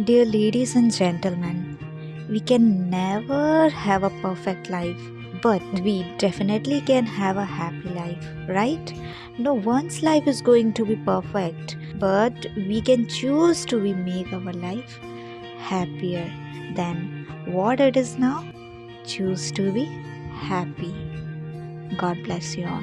Dear ladies and gentlemen, we can never have a perfect life, but we definitely can have a happy life, right? No one's life is going to be perfect, but we can choose to make our life happier than what it is now. Choose to be happy. God bless you all.